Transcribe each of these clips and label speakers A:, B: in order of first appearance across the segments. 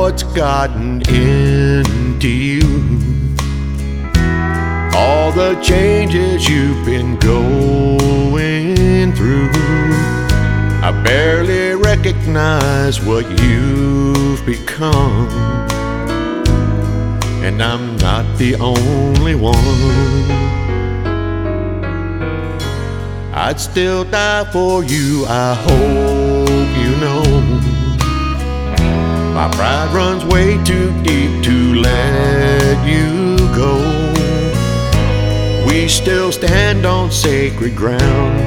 A: what's gotten into you. All the changes you've been going through. I barely recognize what you've become. And I'm not the only one. I'd still die for you, I hope you know. Pride runs way too deep to let you go. We still stand on sacred ground,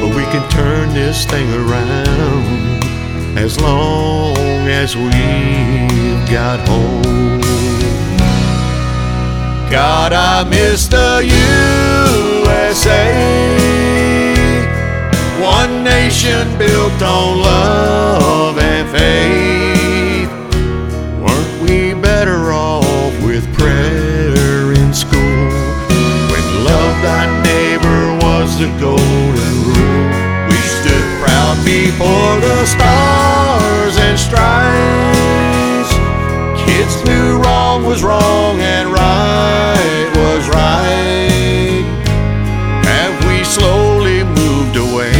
A: but we can turn this thing around as long as we've got hope. God, I miss the USA. One nation built on love before the stars and stripes. Kids knew wrong was wrong and right was right. Have we slowly moved away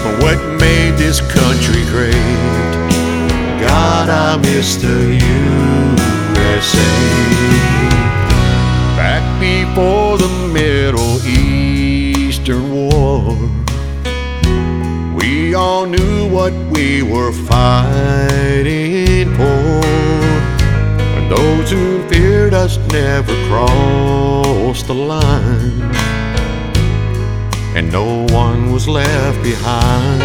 A: from what made this country great? God, I miss the USA. All knew what we were fighting for. And those who feared us never crossed the line and no one was left behind.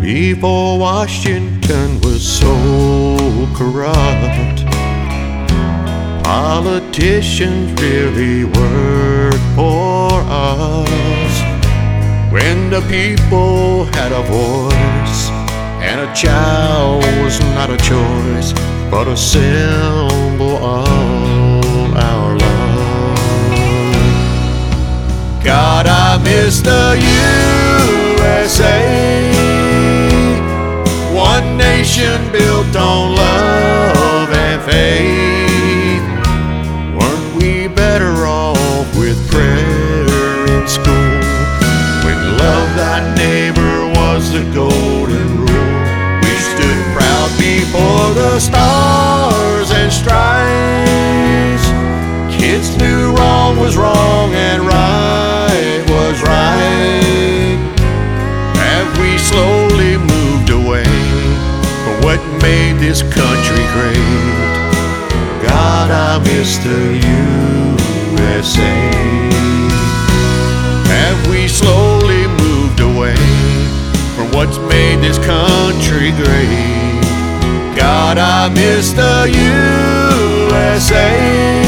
A: Before Washington was so corrupt, politicians really worked for us. When the people had a voice, and a child was not a choice, but a symbol of our love. God, I miss the USA. This country great? God, I miss the USA. Have we slowly moved away from what's made this country great? God, I miss the USA.